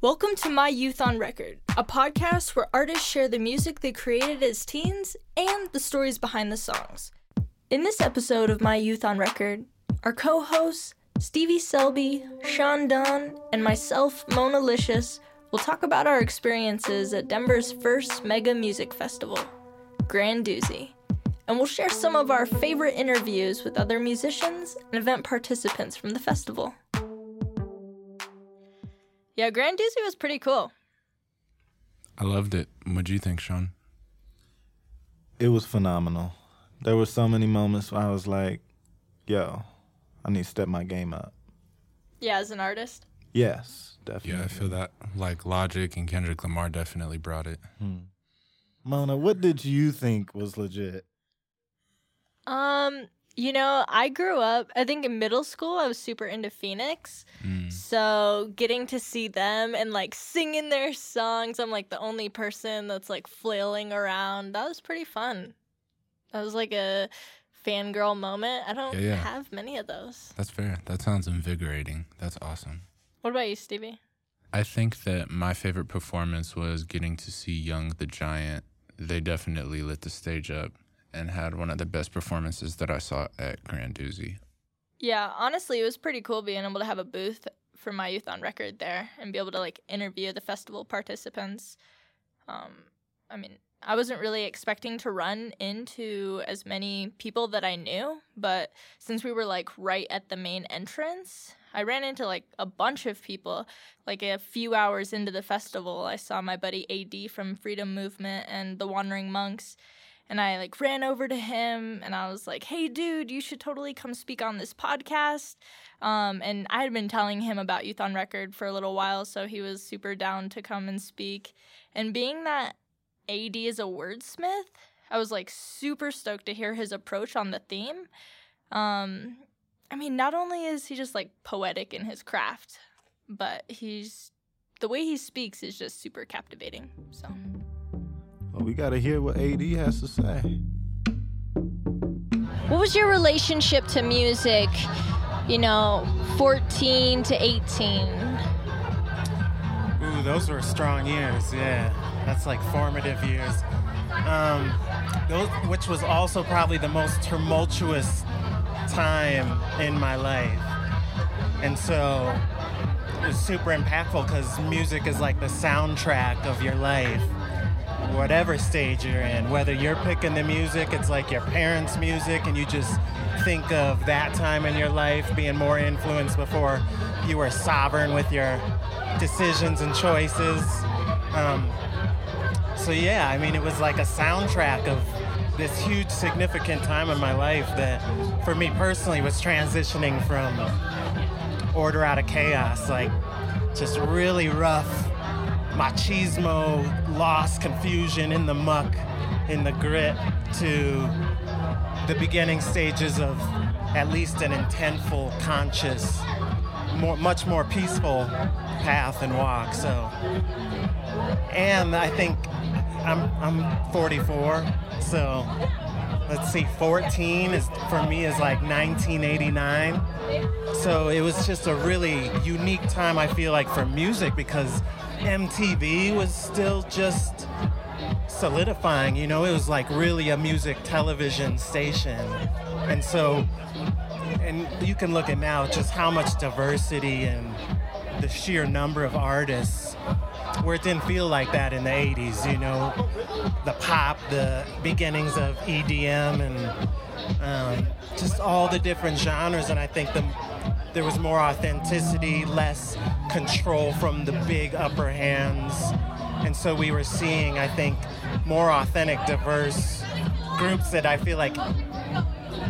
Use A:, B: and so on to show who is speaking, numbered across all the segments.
A: Welcome to My Youth on Record, a podcast where artists share the music they created as teens and the stories behind the songs. In this episode of My Youth on Record, our co hosts, Stevie Selby, Sean Dunn, and myself, Mona Licious, will talk about our experiences at Denver's first mega music festival, Grandoozy, and we'll share some of our favorite interviews with other musicians and event participants from the festival. Yeah, Grandoozy was pretty cool.
B: I loved it. What'd you think, Sean?
C: It was phenomenal. There were so many moments where I was like, yo, I need to step my game up.
A: Yeah, as an artist.
C: Yes, definitely.
B: Yeah, I feel that. Like Logic and Kendrick Lamar definitely brought it.
C: Hmm. Mona, what did you think was legit?
A: Um, you know, I grew up, I think in middle school, I was super into Phoenix.
B: Mm.
A: So getting to see them and like singing their songs, I'm like the only person that's like flailing around. That was pretty fun. That was like a fangirl moment. I don't
B: Yeah, yeah.
A: have many of those.
B: That's fair. That sounds invigorating. That's awesome.
A: What about you, Stevie?
B: I think that my favorite performance was getting to see Young the Giant. They definitely lit the stage up and had one of the best performances that I saw at Grandoozy.
A: Yeah, honestly, it was pretty cool being able to have a booth for my youth on record there and be able to like interview the festival participants. Um, I mean, I wasn't really expecting to run into as many people that I knew, but since we were like right at the main entrance, I ran into like a bunch of people. Like a few hours into the festival, I saw my buddy AD from Freedom Movement and the Wandering Monks and I like ran over to him and I was like, "Hey, dude, you should totally come speak on this podcast." Um, and I had been telling him about Youth on Record for a little while, so he was super down to come and speak. And being that AD is a wordsmith, I was like super stoked to hear his approach on the theme. Um, I mean, not only is he just like poetic in his craft, but he's the way he speaks is just super captivating. So.
C: Well, we got to hear what AD has to say.
A: What was your relationship to music, you know, 14 to 18?
D: Ooh, those were strong years. Yeah, that's like formative years. Um, those, which was also probably the most tumultuous time in my life, and so it was super impactful because music is like the soundtrack of your life. Whatever stage you're in, whether you're picking the music, it's like your parents' music, and you just think of that time in your life being more influenced before you were sovereign with your decisions and choices. Um, so yeah, I mean, it was like a soundtrack of this huge, significant time in my life that, for me personally, was transitioning from order out of chaos, like just really rough machismo, lost, confusion in the muck, in the grit, to the beginning stages of at least an intentful, conscious, more, much more peaceful path and walk. So, and I think I'm I'm 44, so let's see, 14 is for me is like 1989. So it was just a really unique time. I feel like for music because MTV was still just solidifying. You know, it was like really a music television station, and so and you can look at now just how much diversity and the sheer number of artists where it didn't feel like that in the 80s you know the pop the beginnings of edm and um, just all the different genres and i think the, there was more authenticity less control from the big upper hands. And so we were seeing i think more authentic diverse groups that i feel like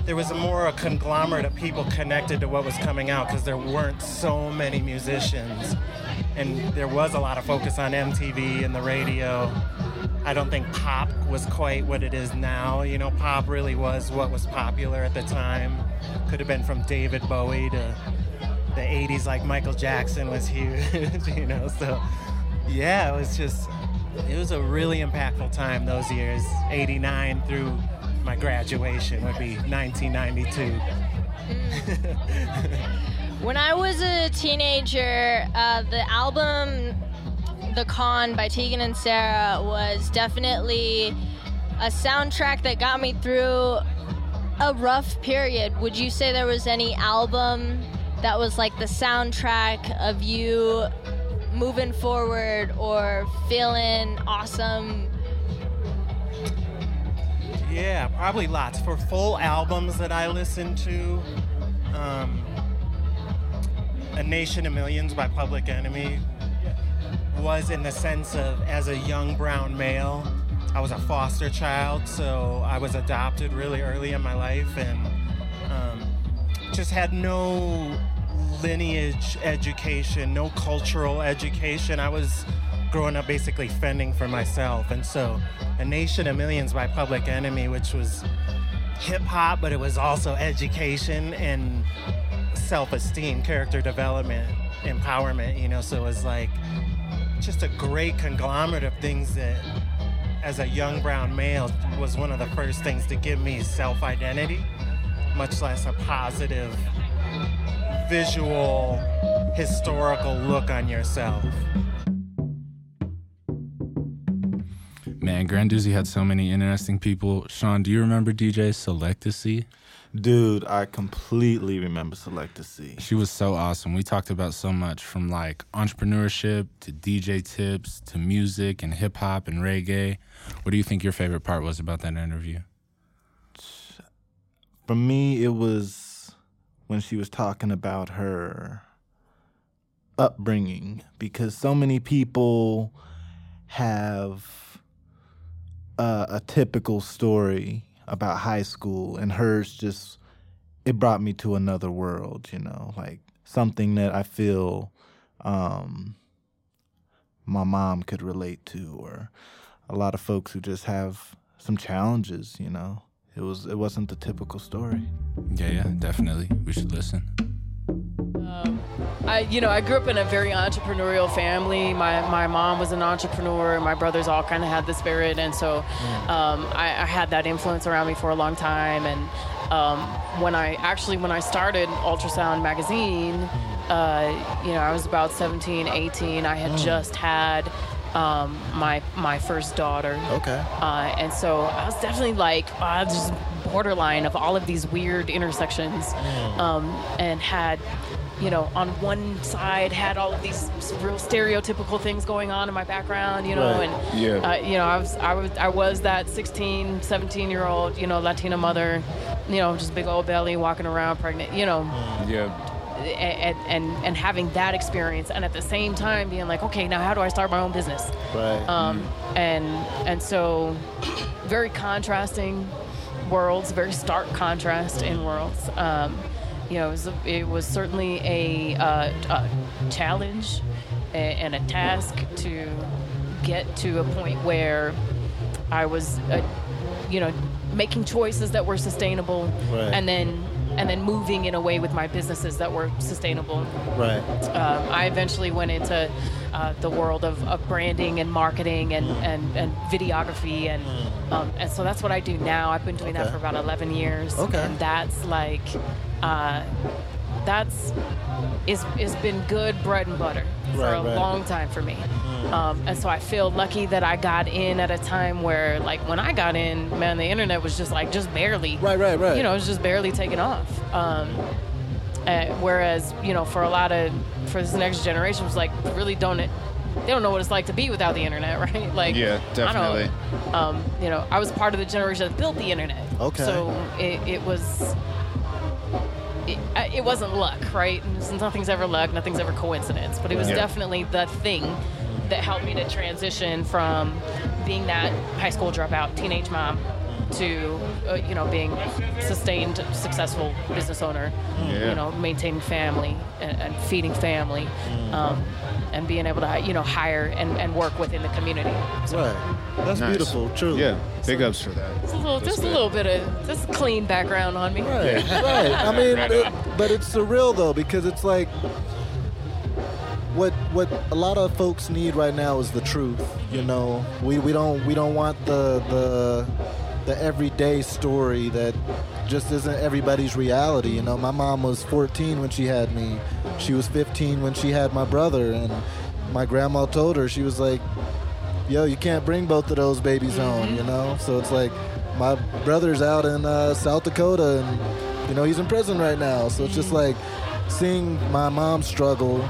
D: there was a more a conglomerate of people connected to what was coming out because there weren't so many musicians and there was a lot of focus on MTV and the radio. I don't think pop was quite what it is now. You know, pop really was what was popular at the time. Could have been from David Bowie to the 80s, like Michael Jackson was huge, you know. So, yeah, it was just, it was a really impactful time those years, 89 through my graduation would be 1992. Mm.
A: When I was a teenager, uh, the album The Con by Tegan and Sara was definitely a soundtrack that got me through a rough period. Would you say there was any album that was like the soundtrack of you moving forward or feeling awesome?
D: Yeah, probably lots. For full albums that I listen to, um, A Nation of Millions by Public Enemy was in the sense of as a young brown male, I was a foster child, so I was adopted really early in my life and um, just had no lineage education, no cultural education. I was growing up basically fending for myself. And so, A Nation of Millions by Public Enemy, which was hip hop, but it was also education and self esteem, character development, empowerment, you know. So it was like just a great conglomerate of things that, as a young brown male, was one of the first things to give me self identity, much less a positive visual, historical look on yourself.
B: Man, Grandoozy had so many interesting people. Sean, do you remember DJ Selectacy?
C: Dude, I completely remember Selectacy.
B: She was so awesome. We talked about so much from like entrepreneurship to DJ tips to music and hip hop and reggae. What do you think your favorite part was about that interview?
C: For me, it was when she was talking about her upbringing because so many people have uh, a typical story about high school, and hers just it brought me to another world. You know, like something that I feel um, my mom could relate to, or a lot of folks who just have some challenges. You know, it was it wasn't the typical story.
B: Yeah, yeah, definitely. We should listen.
E: Um, I, you know, I grew up in a very entrepreneurial family. My, my mom was an entrepreneur. My brothers all kind of had the spirit, and so um, I, I, had that influence around me for a long time. And um, when I actually when I started Ultrasound magazine, uh, you know, I was about 17, 18. I had just had um, my my first daughter.
C: Okay.
E: Uh, and so I was definitely like uh, just borderline of all of these weird intersections, um, and had you know, on one side had all of these real stereotypical things going on in my background, you know,
C: Right.
E: and
F: Yeah.
E: uh, you know, I was I was I was that 16, 17 year old, you know, Latina mother, you know, just big old belly walking around pregnant, you know,
F: Yeah.
E: and and and having that experience, and at the same time being like, okay, now how do I start my own business?
C: Right.
E: um, and and so very contrasting worlds, very stark contrast in worlds. Um, you know, it was, it was certainly a, uh, a challenge and a task to get to a point where I was, uh, you know, making choices that were sustainable,
C: Right.
E: and then and then moving in a way with my businesses that were sustainable
C: right.
E: um, I eventually went into uh, the world of, of branding and marketing and, and, and videography and um, and so that's what I do now. I've been doing that for about 11 years.
C: Okay.
E: And that's like uh, that's is has been good bread and butter for
C: Right,
E: a
C: right.
E: long time for me. Um, and so I feel lucky that I got in at a time where like when I got in, man, the internet was just like just barely
C: Right, right, right.
E: you know, it was just barely taking off. Um, uh, whereas, you know, for a lot of for this next generation, it's like really don't they don't know what it's like to be without the internet, right? Like,
F: Yeah,
E: I
F: definitely.
E: don't, um, you know, I was part of the generation that built the internet.
C: Okay.
E: So it, it was. It, it wasn't luck, right? Nothing's ever luck, nothing's ever coincidence. But it was
F: Yeah.
E: definitely the thing that helped me to transition from being that high school dropout teenage mom to uh, you know being sustained successful business owner
F: Yeah.
E: you know maintaining family and, and feeding family um, and being able to you know hire and, and work within the community so
C: Right. That's
F: Nice.
C: beautiful. Truly.
F: Yeah. Big ups for that.
E: just a little, just a little bit of just clean background on me
C: Right, right. I mean,
F: Right
C: it- but it's surreal though because it's like what what a lot of folks need right now is the truth. You know, we, we don't we don't want the the the everyday story that just isn't everybody's reality. You know, my mom was 14 when she had me. She was 15 when she had my brother, and my grandma told her she was like, "Yo, you can't bring both of those babies
E: Mm-hmm.
C: home," you know. So it's like my brother's out in uh, South Dakota, and you know he's in prison right now. So it's just like seeing my mom struggle.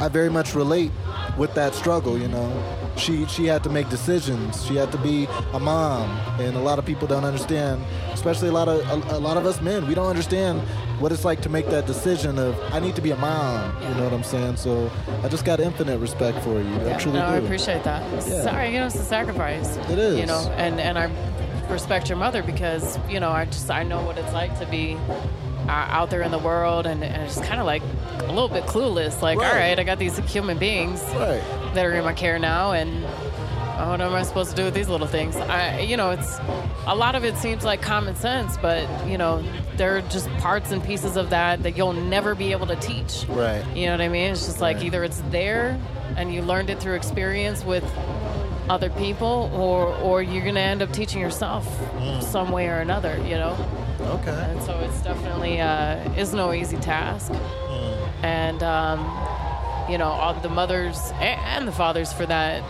C: I very much relate with that struggle, you know. She she had to make decisions. She had to be a mom, and a lot of people don't understand, especially a lot of a, a lot of us men. We don't understand what it's like to make that decision of I need to be a mom. You know what I'm saying? So I just got infinite respect for you. I truly
E: no, I appreciate that.
C: Yeah.
E: Sorry, you know, it's a sacrifice.
C: It is.
E: You know, and and I respect your mother because you know I just I know what it's like to be uh, out there in the world and, and it's kind of like a little bit clueless. Like,
C: Right.
E: all right, I got these human beings
C: Right.
E: that are in my care now, and uh, what am I supposed to do with these little things? I, you know, it's a lot of it seems like common sense, but you know, there are just parts and pieces of that that you'll never be able to teach.
C: Right.
E: You know what I mean? It's just like
C: Right.
E: either it's there and you learned it through experience with other people, or or you're gonna end up teaching yourself some way or another. You know,
C: Okay.
E: and so it's definitely uh, is no easy task. And um, you know, all the mothers and the fathers for that.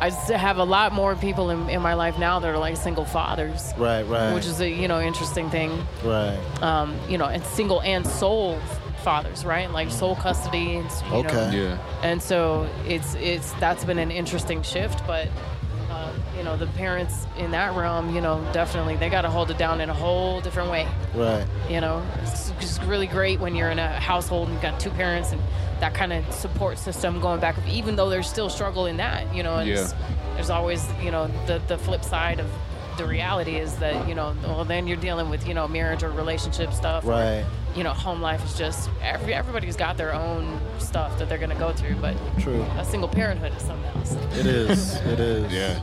E: I have a lot more people in, in my life now that are like single fathers,
C: Right. Right.
E: which is a you know interesting thing
C: right.
E: um, you know, and single and sole fathers, right? Like sole custody. And, you know,
C: Okay.
F: Yeah.
E: and so it's it's that's been an interesting shift, but uh, you know, the parents in that realm, you know, definitely they got to hold it down in a whole different way.
C: Right.
E: You know, it's just really great when you're in a household and you've got two parents and that kind of support system going back, even though there's still struggle in that, you know, and it's- there's always, you know, the, the flip side of the reality is that, you know, well, then you're dealing with, you know, marriage or relationship stuff. or,
C: Right.
E: you know, home life is just, every, everybody's got their own stuff that they're going to go through, but
C: True.
E: a single parenthood is something else.
C: It is. It is.
F: Yeah.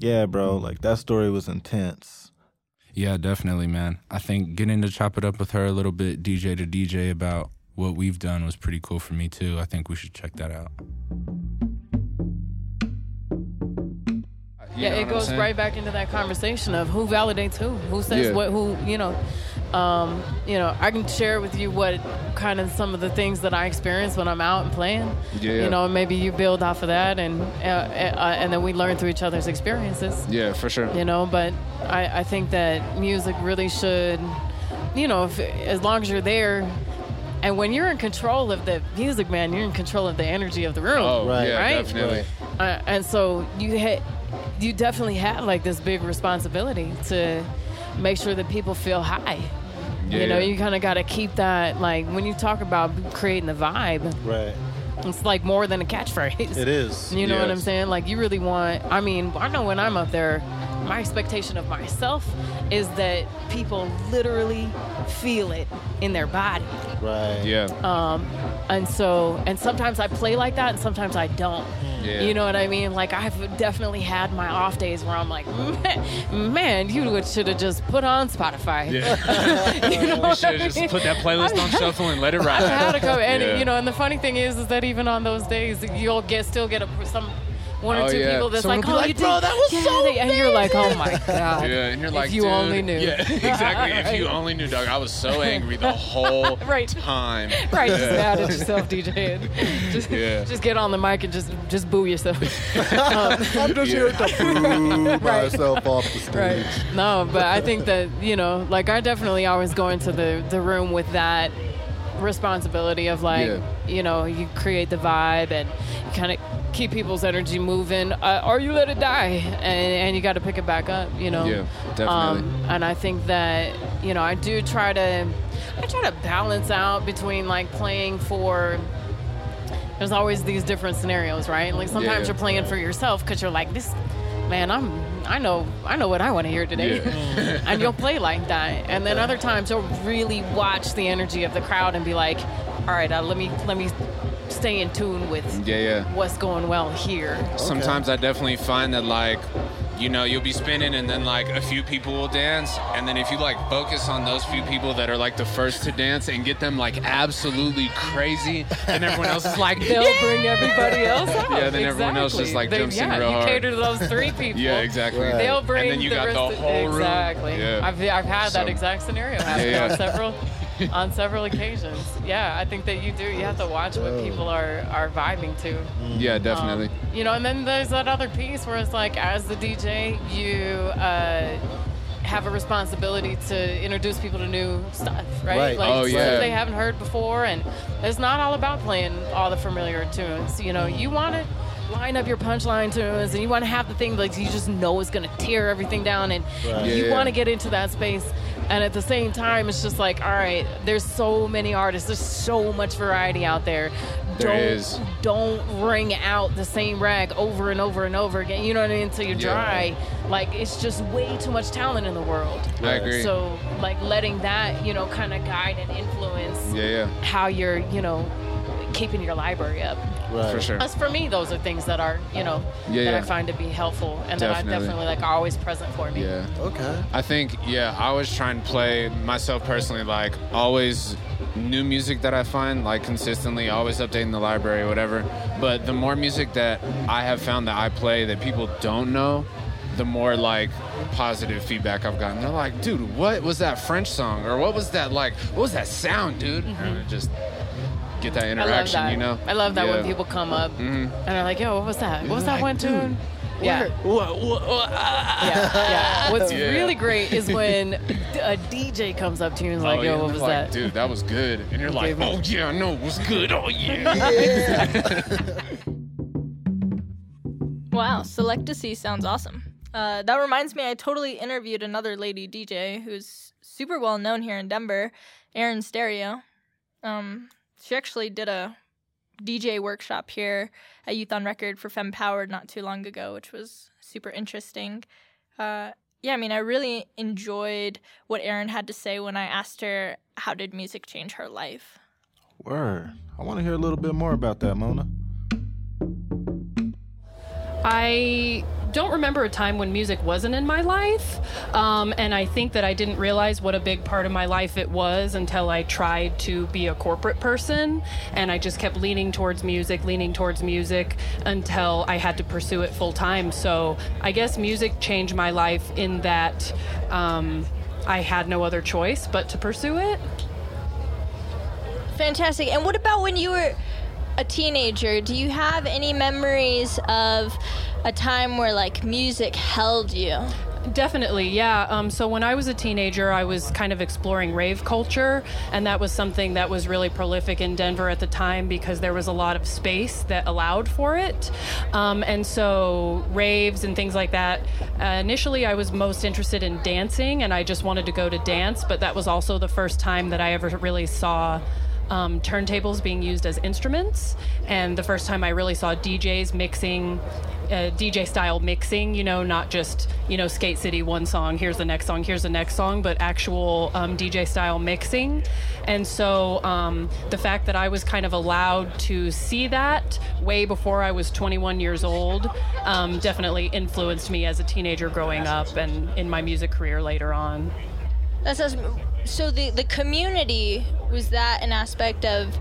C: Yeah, bro. Like that story was intense.
B: Yeah, definitely, man. I think getting to chop it up with her a little bit, DJ to DJ, about what we've done was pretty cool for me too. I think we should check that out.
E: yeah, it goes right back into that conversation of who validates who, who says
F: Yeah.
E: what, who you know. Um, you know, I can share with you what kind of some of the things that I experience when I'm out and playing.
F: Yeah.
E: You know, maybe you build off of that, and uh, uh, and then we learn through each other's experiences.
F: Yeah, for sure.
E: You know, but I, I think that music really should, you know, if, as long as you're there. And when you're in control of the music, man, you're in control of the energy of the room.
F: Oh,
C: Right.
F: yeah,
E: Right?
F: definitely.
E: Uh, and so you had, you definitely have like this big responsibility to make sure that people feel high.
F: Yeah,
E: you know,
F: yeah.
E: you kind of got to keep that like when you talk about creating the vibe,
C: Right.
E: it's like more than a catchphrase.
C: It is.
E: You know what I'm saying? Like you really want. I mean, I know when I'm up there, my expectation of myself is that people literally feel it in their body.
C: Right.
F: Yeah.
E: Um, and so, and sometimes I play like that, and sometimes I don't.
F: Yeah.
E: You know what I mean? Like I've definitely had my off days where I'm like, man, man you should have just put on Spotify.
F: Yeah.
E: you know
F: we
E: what
F: should
E: I
F: have just put that playlist on shuffle and let it ride.
E: I had to go, and
F: Yeah.
E: you know, and the funny thing is, is that even on those days, you'll get still get a, some one or
F: Oh,
E: two
F: yeah.
E: people that's
F: Someone
E: like,
F: will
E: oh,
F: be
E: you
F: like,
E: did,
F: "Bro, that was
E: yeah,
F: so
E: they-" and you're like, oh my god.
F: Yeah, and you're like,
E: you
F: dude,
E: only knew.
F: Yeah, exactly. If you only knew, Doug, I was so angry the whole
E: Right.
F: time.
E: Right, just
F: Yeah.
E: mad at yourself, DJ. and Just,
F: Yeah.
E: just get on the mic and just just boo yourself.
C: I'm just here to boo
E: Right.
C: myself off the stage.
E: right. No, but I think that you know, like I definitely always go into the the room with that responsibility of like,
F: Yeah.
E: you know, you create the vibe and you kind of keep people's energy moving, uh, or you let it die, and, and you got to pick it back up. You know.
F: Yeah, definitely.
E: Um, and I think that you know I do try to I try to balance out between like playing for. There's always these different scenarios, right? Like sometimes
F: Yeah.
E: you're playing for yourself because you're like this, man. I'm I know I know what I want to hear today,
F: Yeah.
E: and you'll play like that. And then other times you'll really watch the energy of the crowd and be like, all right, uh, let me let me stay in tune with
F: Yeah, yeah.
E: what's going well here.
F: Sometimes I definitely find that like, you know, you'll be spinning and then like a few people will dance, and then if you like focus on those few people that are like the first to dance and get them like absolutely crazy, and everyone else is like,
E: They'll bring everybody else out.
F: Yeah, then everyone else just, like,
E: They-
F: jumps in
E: yeah,
F: real
E: you
F: hard.
E: cater to those three people.
F: yeah, exactly.
C: Right.
E: They'll bring
F: and then you
E: the
F: got
E: rest
F: the
E: of-
F: room.
E: exactly.
F: Yeah.
E: I've, I've had that exact scenario happen
F: Yeah, yeah.
E: several on several occasions. Yeah, I think that you do. You have to watch what people are are vibing to.
F: Yeah, definitely.
E: Um, you know, and then there's that other piece where it's like, as the DJ, you uh, have a responsibility to introduce people to new stuff, right?
C: Right.
E: Like
F: Oh,
E: stuff
F: yeah.
E: they haven't heard before, and it's not all about playing all the familiar tunes. You know, you want to line up your punchline tunes, and you want to have the thing like you just know is going to tear everything down, and
C: Right.
E: you
F: Yeah.
E: want to get into that space. And at the same time, it's just like, all right, there's so many artists, there's so much variety out there.
F: There
E: don't,
F: is.
E: Don't ring out the same rag over and over and over again. You know what I mean? Until you're dry. Yeah. Like it's just way too much talent in the world.
F: I agree.
E: So like letting that, you know, kind of guide and influence
F: yeah, yeah,
E: how you're, you know, keeping your library up.
C: Right.
F: for sure.
E: As for me, those are things that are, you know,
F: Yeah,
E: that I find to be helpful and that I
F: Definitely.
E: definitely like are always present for me.
F: Yeah.
C: Okay.
F: I think, yeah, I was trying to play myself personally, like always new music that I find, like consistently, always updating the library, whatever. But the more music that I have found that I play that people don't know, the more like positive feedback I've gotten. They're like, dude, what was that French song? Or what was that like, what was that sound, dude? Mm-hmm. And it just get that
E: Mm-hmm. I love
F: interaction,
E: that.
F: you know?
E: I love that when people come up
F: Mhm.
E: and they're like, "Yo, what was that? What was that
F: like,
E: one tune?" Yeah.
F: What, what, what, ah.
E: yeah, yeah. What's
F: Yeah.
E: really great is when a DJ comes up to you and is like,
F: Oh,
E: "Yo, what was
F: like,
E: that?"
F: Dude, that was good. And you're like, oh, yeah, I know it was good. Oh, yeah.
A: Wow, Selectacy sounds awesome. Uh, that reminds me, I totally interviewed another lady DJ who's super well known here in Denver, Erin Stereo. Um, she actually did a DJ workshop here at Youth on Record for Fem Powered not too long ago, which was super interesting. Uh, yeah, I mean, I really enjoyed what Erin had to say when I asked her how did music change her life.
C: Word. I want to hear a little bit more about that, Mona.
G: I don't remember a time when music wasn't in my life. Um, and I think that I didn't realize what a big part of my life it was until I tried to be a corporate person. And I just kept leaning towards music, leaning towards music until I had to pursue it full time. So I guess music changed my life in that um, I had no other choice but to pursue it.
A: Fantastic. And what about when you were a teenager? Do you have any memories of a time where like music held you?
G: Definitely, yeah. Um, so when I was a teenager, I was kind of exploring rave culture, and that was something that was really prolific in Denver at the time because there was a lot of space that allowed for it. Um, and so raves and things like that. Uh, initially, I was most interested in dancing, and I just wanted to go to dance, but that was also the first time that I ever really saw um, turntables being used as instruments, and the first time I really saw DJs mixing, uh, DJ style mixing, you know, not just, you know, Skate City, one song, here's the next song, here's the next song, but actual um, DJ style mixing. And so um, the fact that I was kind of allowed to see that way before I was 21 years old um, definitely influenced me as a teenager growing up and in my music career later on.
A: So the the community was that an aspect of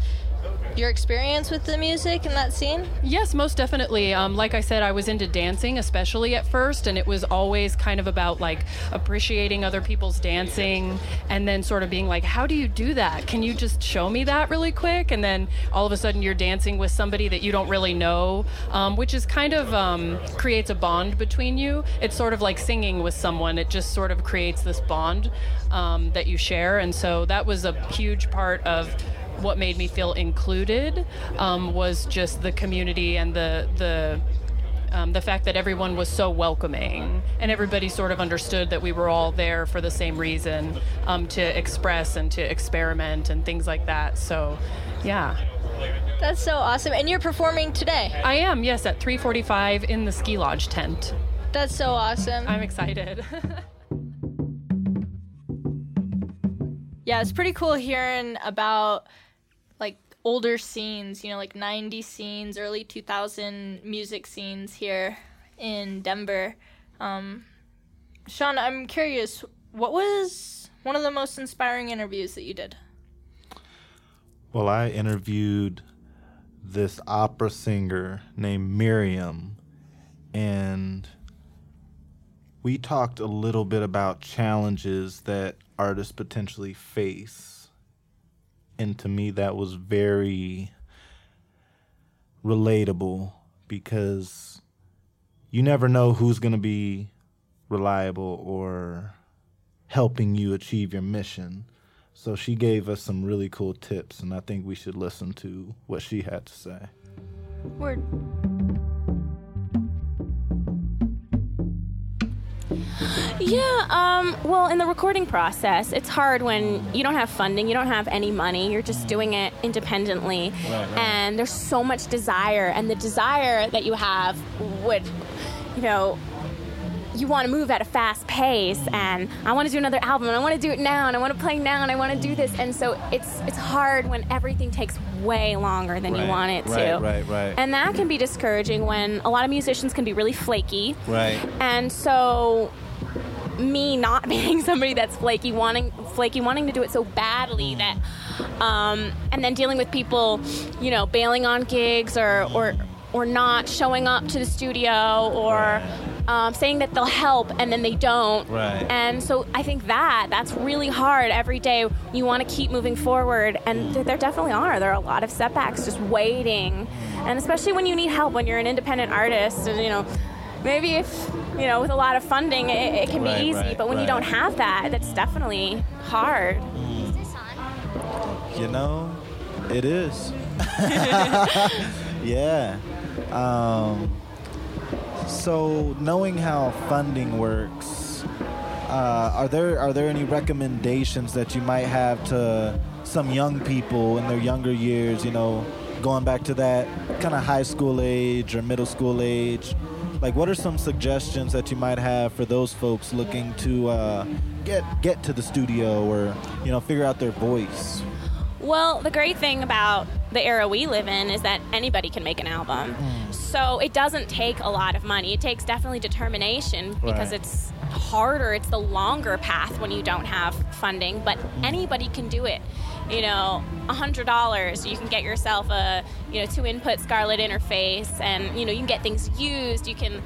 A: your experience with the music in that scene?
G: Yes, most definitely. Um, like I said, I was into dancing, especially at first, and it was always kind of about like appreciating other people's dancing and then sort of being like, how do you do that? Can you just show me that really quick? And then all of a sudden you're dancing with somebody that you don't really know, um, which is kind of um, creates a bond between you. It's sort of like singing with someone, it just sort of creates this bond um, that you share. And so that was a huge part of what made me feel included um, was just the community and the the um, the fact that everyone was so welcoming and everybody sort of understood that we were all there for the same reason um, to express and to experiment and things like that. So, yeah,
A: That's so awesome. And you're performing today.
G: I am yes at 3:45 in the ski lodge tent.
A: That's so awesome.
G: I'm excited.
A: yeah, it's pretty cool hearing about older scenes, you know, like 90 scenes, early 2000 music scenes here in Denver. Um, Sean, I'm curious, what was one of the most inspiring interviews that you did?
C: Well, I interviewed this opera singer named Miriam, and we talked a little bit about challenges that artists potentially face and to me that was very relatable because you never know who's going to be reliable or helping you achieve your mission. So she gave us some really cool tips, and I think we should listen to what she had to say.
A: Word.
H: Yeah, um, well, in the recording process, it's hard when you don't have funding, you don't have any money, you're just doing it independently. And there's so much desire, and the desire that you have would, you know, you want to move at a fast pace and I want to do another album and I want to do it now and I want to play now and I want to do this and so it's it's hard when everything takes way longer than you want it to.
C: right, right, right.
H: And that can be discouraging when a lot of musicians can be really flaky.
C: Right.
H: And so me not being somebody that's flaky wanting flaky wanting to do it so badly that um, and then dealing with people you know bailing on gigs or or or not showing up to the studio or um, saying that they'll help and then they don't.
C: Right.
H: and so i think that that's really hard every day. You want to keep moving forward and th- there definitely are. There are a lot of setbacks just waiting. And especially when you need help when you're an independent artist and you know maybe if you know with a lot of funding it, it can
C: Right,
H: be easy
C: right,
H: but when you don't have that that's definitely hard
C: You know, it is. yeah. Um, so knowing how funding works, uh, are there are there any recommendations that you might have to some young people in their younger years? You know, going back to that kind of high school age or middle school age. Like, what are some suggestions that you might have for those folks looking to uh, get get to the studio or you know figure out their voice?
H: Well, the great thing about the era we live in is that anybody can make an album. So it doesn't take a lot of money. It takes definitely determination because
C: Right.
H: it's harder. It's the longer path when you don't have funding, but anybody can do it. You know, a hundred dollars, you can get yourself a you know two input Scarlett interface, and you know you can get things used. You can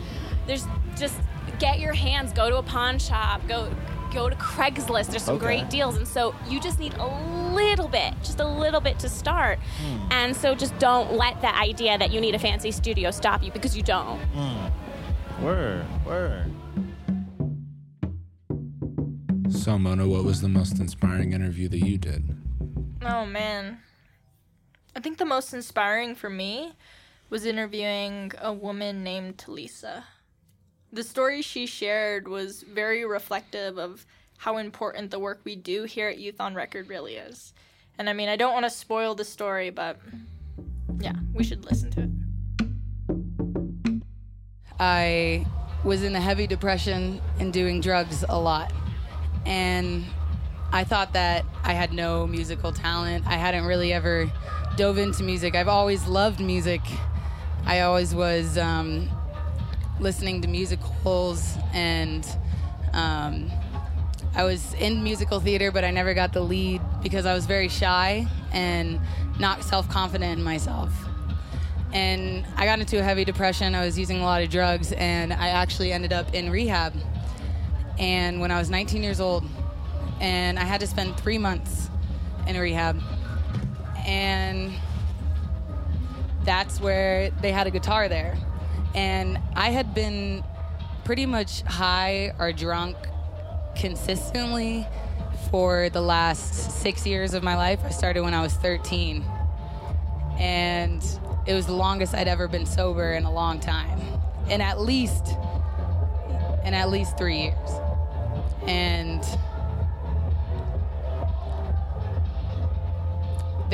H: there's just get your hands, go to a pawn shop, go go to Craigslist. There's some
C: Okay.
H: great deals, and so you just need a little bit, just a little bit to start. And so just don't let the idea that you need a fancy studio stop you because you don't. Mm.
C: Word, word.
B: So, Mona, what was the most inspiring interview that you did?
A: Oh man. I think the most inspiring for me was interviewing a woman named Talisa. The story she shared was very reflective of how important the work we do here at Youth on Record really is. And I mean, I don't want to spoil the story, but yeah, we should listen to it.
I: I was in a heavy depression and doing drugs a lot. And I thought that I had no musical talent. I hadn't really ever dove into music. I've always loved music. I always was um, listening to musicals and um, I was in musical theater, but I never got the lead because I was very shy and not self confident in myself and I got into a heavy depression. I was using a lot of drugs, and I actually ended up in rehab. And when I was 19 years old, and I had to spend three months in rehab, and that's where they had a guitar there, and I had been pretty much high or drunk consistently for the last six years of my life. I started when I was 13 and it was the longest I'd ever been sober in a long time, in at least in at least three years, and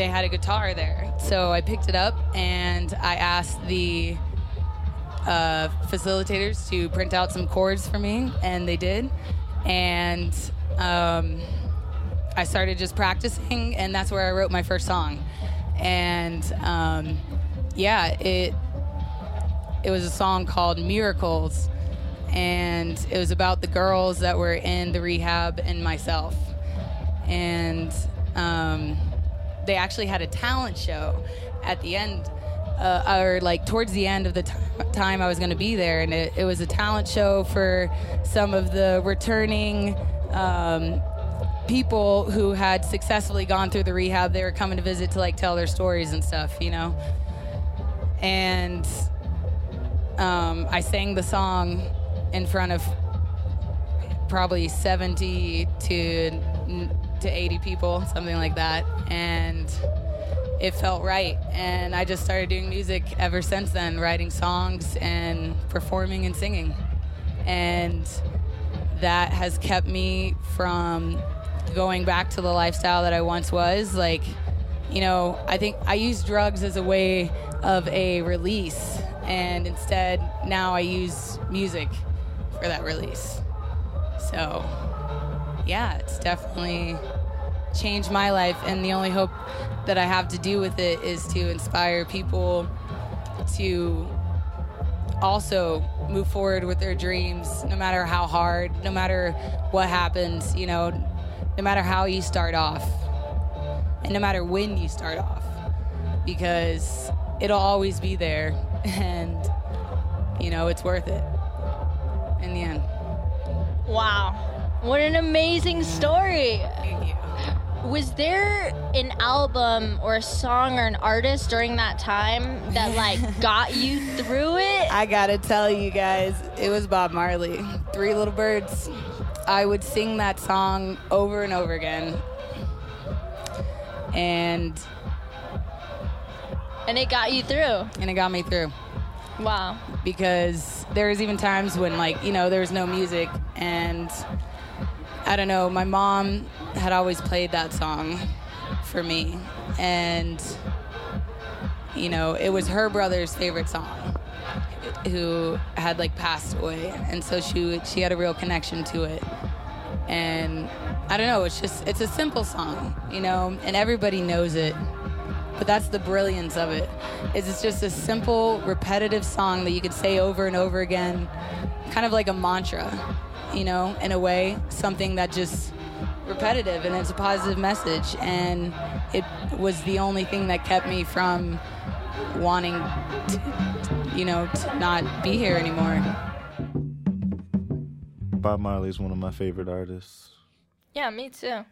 I: they had a guitar there, so I picked it up and I asked the uh, facilitators to print out some chords for me, and they did, and. Um, I started just practicing, and that's where I wrote my first song. And um, yeah, it it was a song called Miracles, and it was about the girls that were in the rehab and myself. And um, they actually had a talent show at the end, uh, or like towards the end of the t- time I was going to be there, and it, it was a talent show for some of the returning. Um, people who had successfully gone through the rehab. They were coming to visit to like tell their stories and stuff, you know. And um, I sang the song in front of probably 70 to to 80 people, something like that, and it felt right. And I just started doing music ever since then, writing songs and performing and singing, and that has kept me from going back to the lifestyle that I once was. Like, you know, I think I use drugs as a way of a release, and instead now I use music for that release. So, yeah, it's definitely changed my life, and the only hope that I have to do with it is to inspire people to also move forward with their dreams, no matter how hard, no matter what happens, you know, no matter how you start off, and no matter when you start off, because it'll always be there, and, you know, it's worth it in the end.
J: Wow. What an amazing story. Was there an album or a song or an artist during that time that like got you through it?
I: I gotta tell you guys, it was Bob Marley. Three Little Birds. I would sing that song over and over again. And
J: And it got you through.
I: and it got me through.
J: Wow.
I: because there was even times when like you know there was no music and i don't know my mom had always played that song for me. And you know it was her brother's favorite song who had like passed away. And so she she had a real connection to it. And i don't know it's just it's a simple song you know and everybody knows it. But that's the brilliance of it is it's just a simple repetitive song that you could say over and over again kind of like a mantra you know in a way something that just repetitive and it's a positive message and it was the only thing that kept me from wanting to, you know to not be here anymore
C: Bob Marley is one of my favorite artists.
A: Yeah, me too.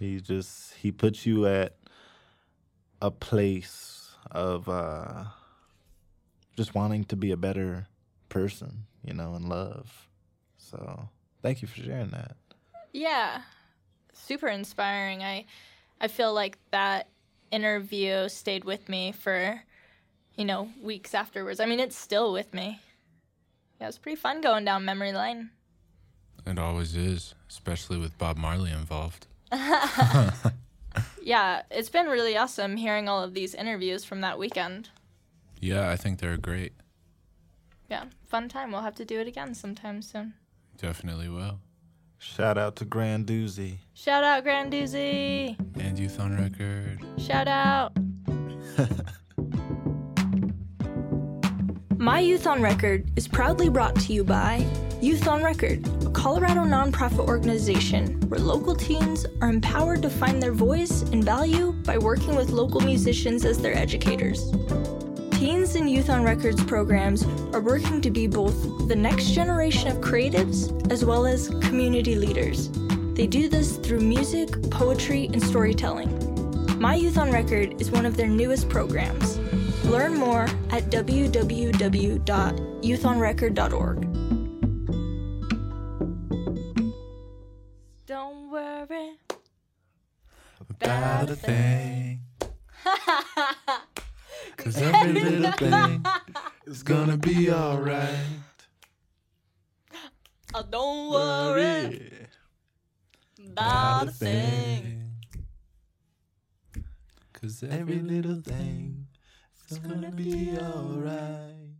C: He just he puts you at a place of uh just wanting to be a better person, you know, in love. So thank you for sharing that.
A: Yeah. Super inspiring. I I feel like that interview stayed with me for you know, weeks afterwards. I mean, it's still with me. Yeah, it was pretty fun going down memory lane.
B: It always is, especially with Bob Marley involved.
A: Yeah, it's been really awesome hearing all of these interviews from that weekend.
B: Yeah, I think they're great.
A: Yeah, fun time. We'll have to do it again sometime soon.
B: Definitely will.
C: Shout out to Grandoozy.
A: Shout out Grandoozy.
B: And Youth on Record.
A: Shout out.
K: My Youth on Record is proudly brought to you by Youth on Record, a Colorado nonprofit organization where local teens are empowered to find their voice and value by working with local musicians as their educators. Teens and Youth on Records programs are working to be both the next generation of creatives as well as community leaders. They do this through music, poetry, and storytelling. My Youth on Record is one of their newest programs. Learn more at www.youthonrecord.org.
A: Don't worry.
C: About a thing. Cause every little thing is gonna be alright.
A: Oh, don't worry about a thing.
B: Cause
C: Every little thing is gonna be alright.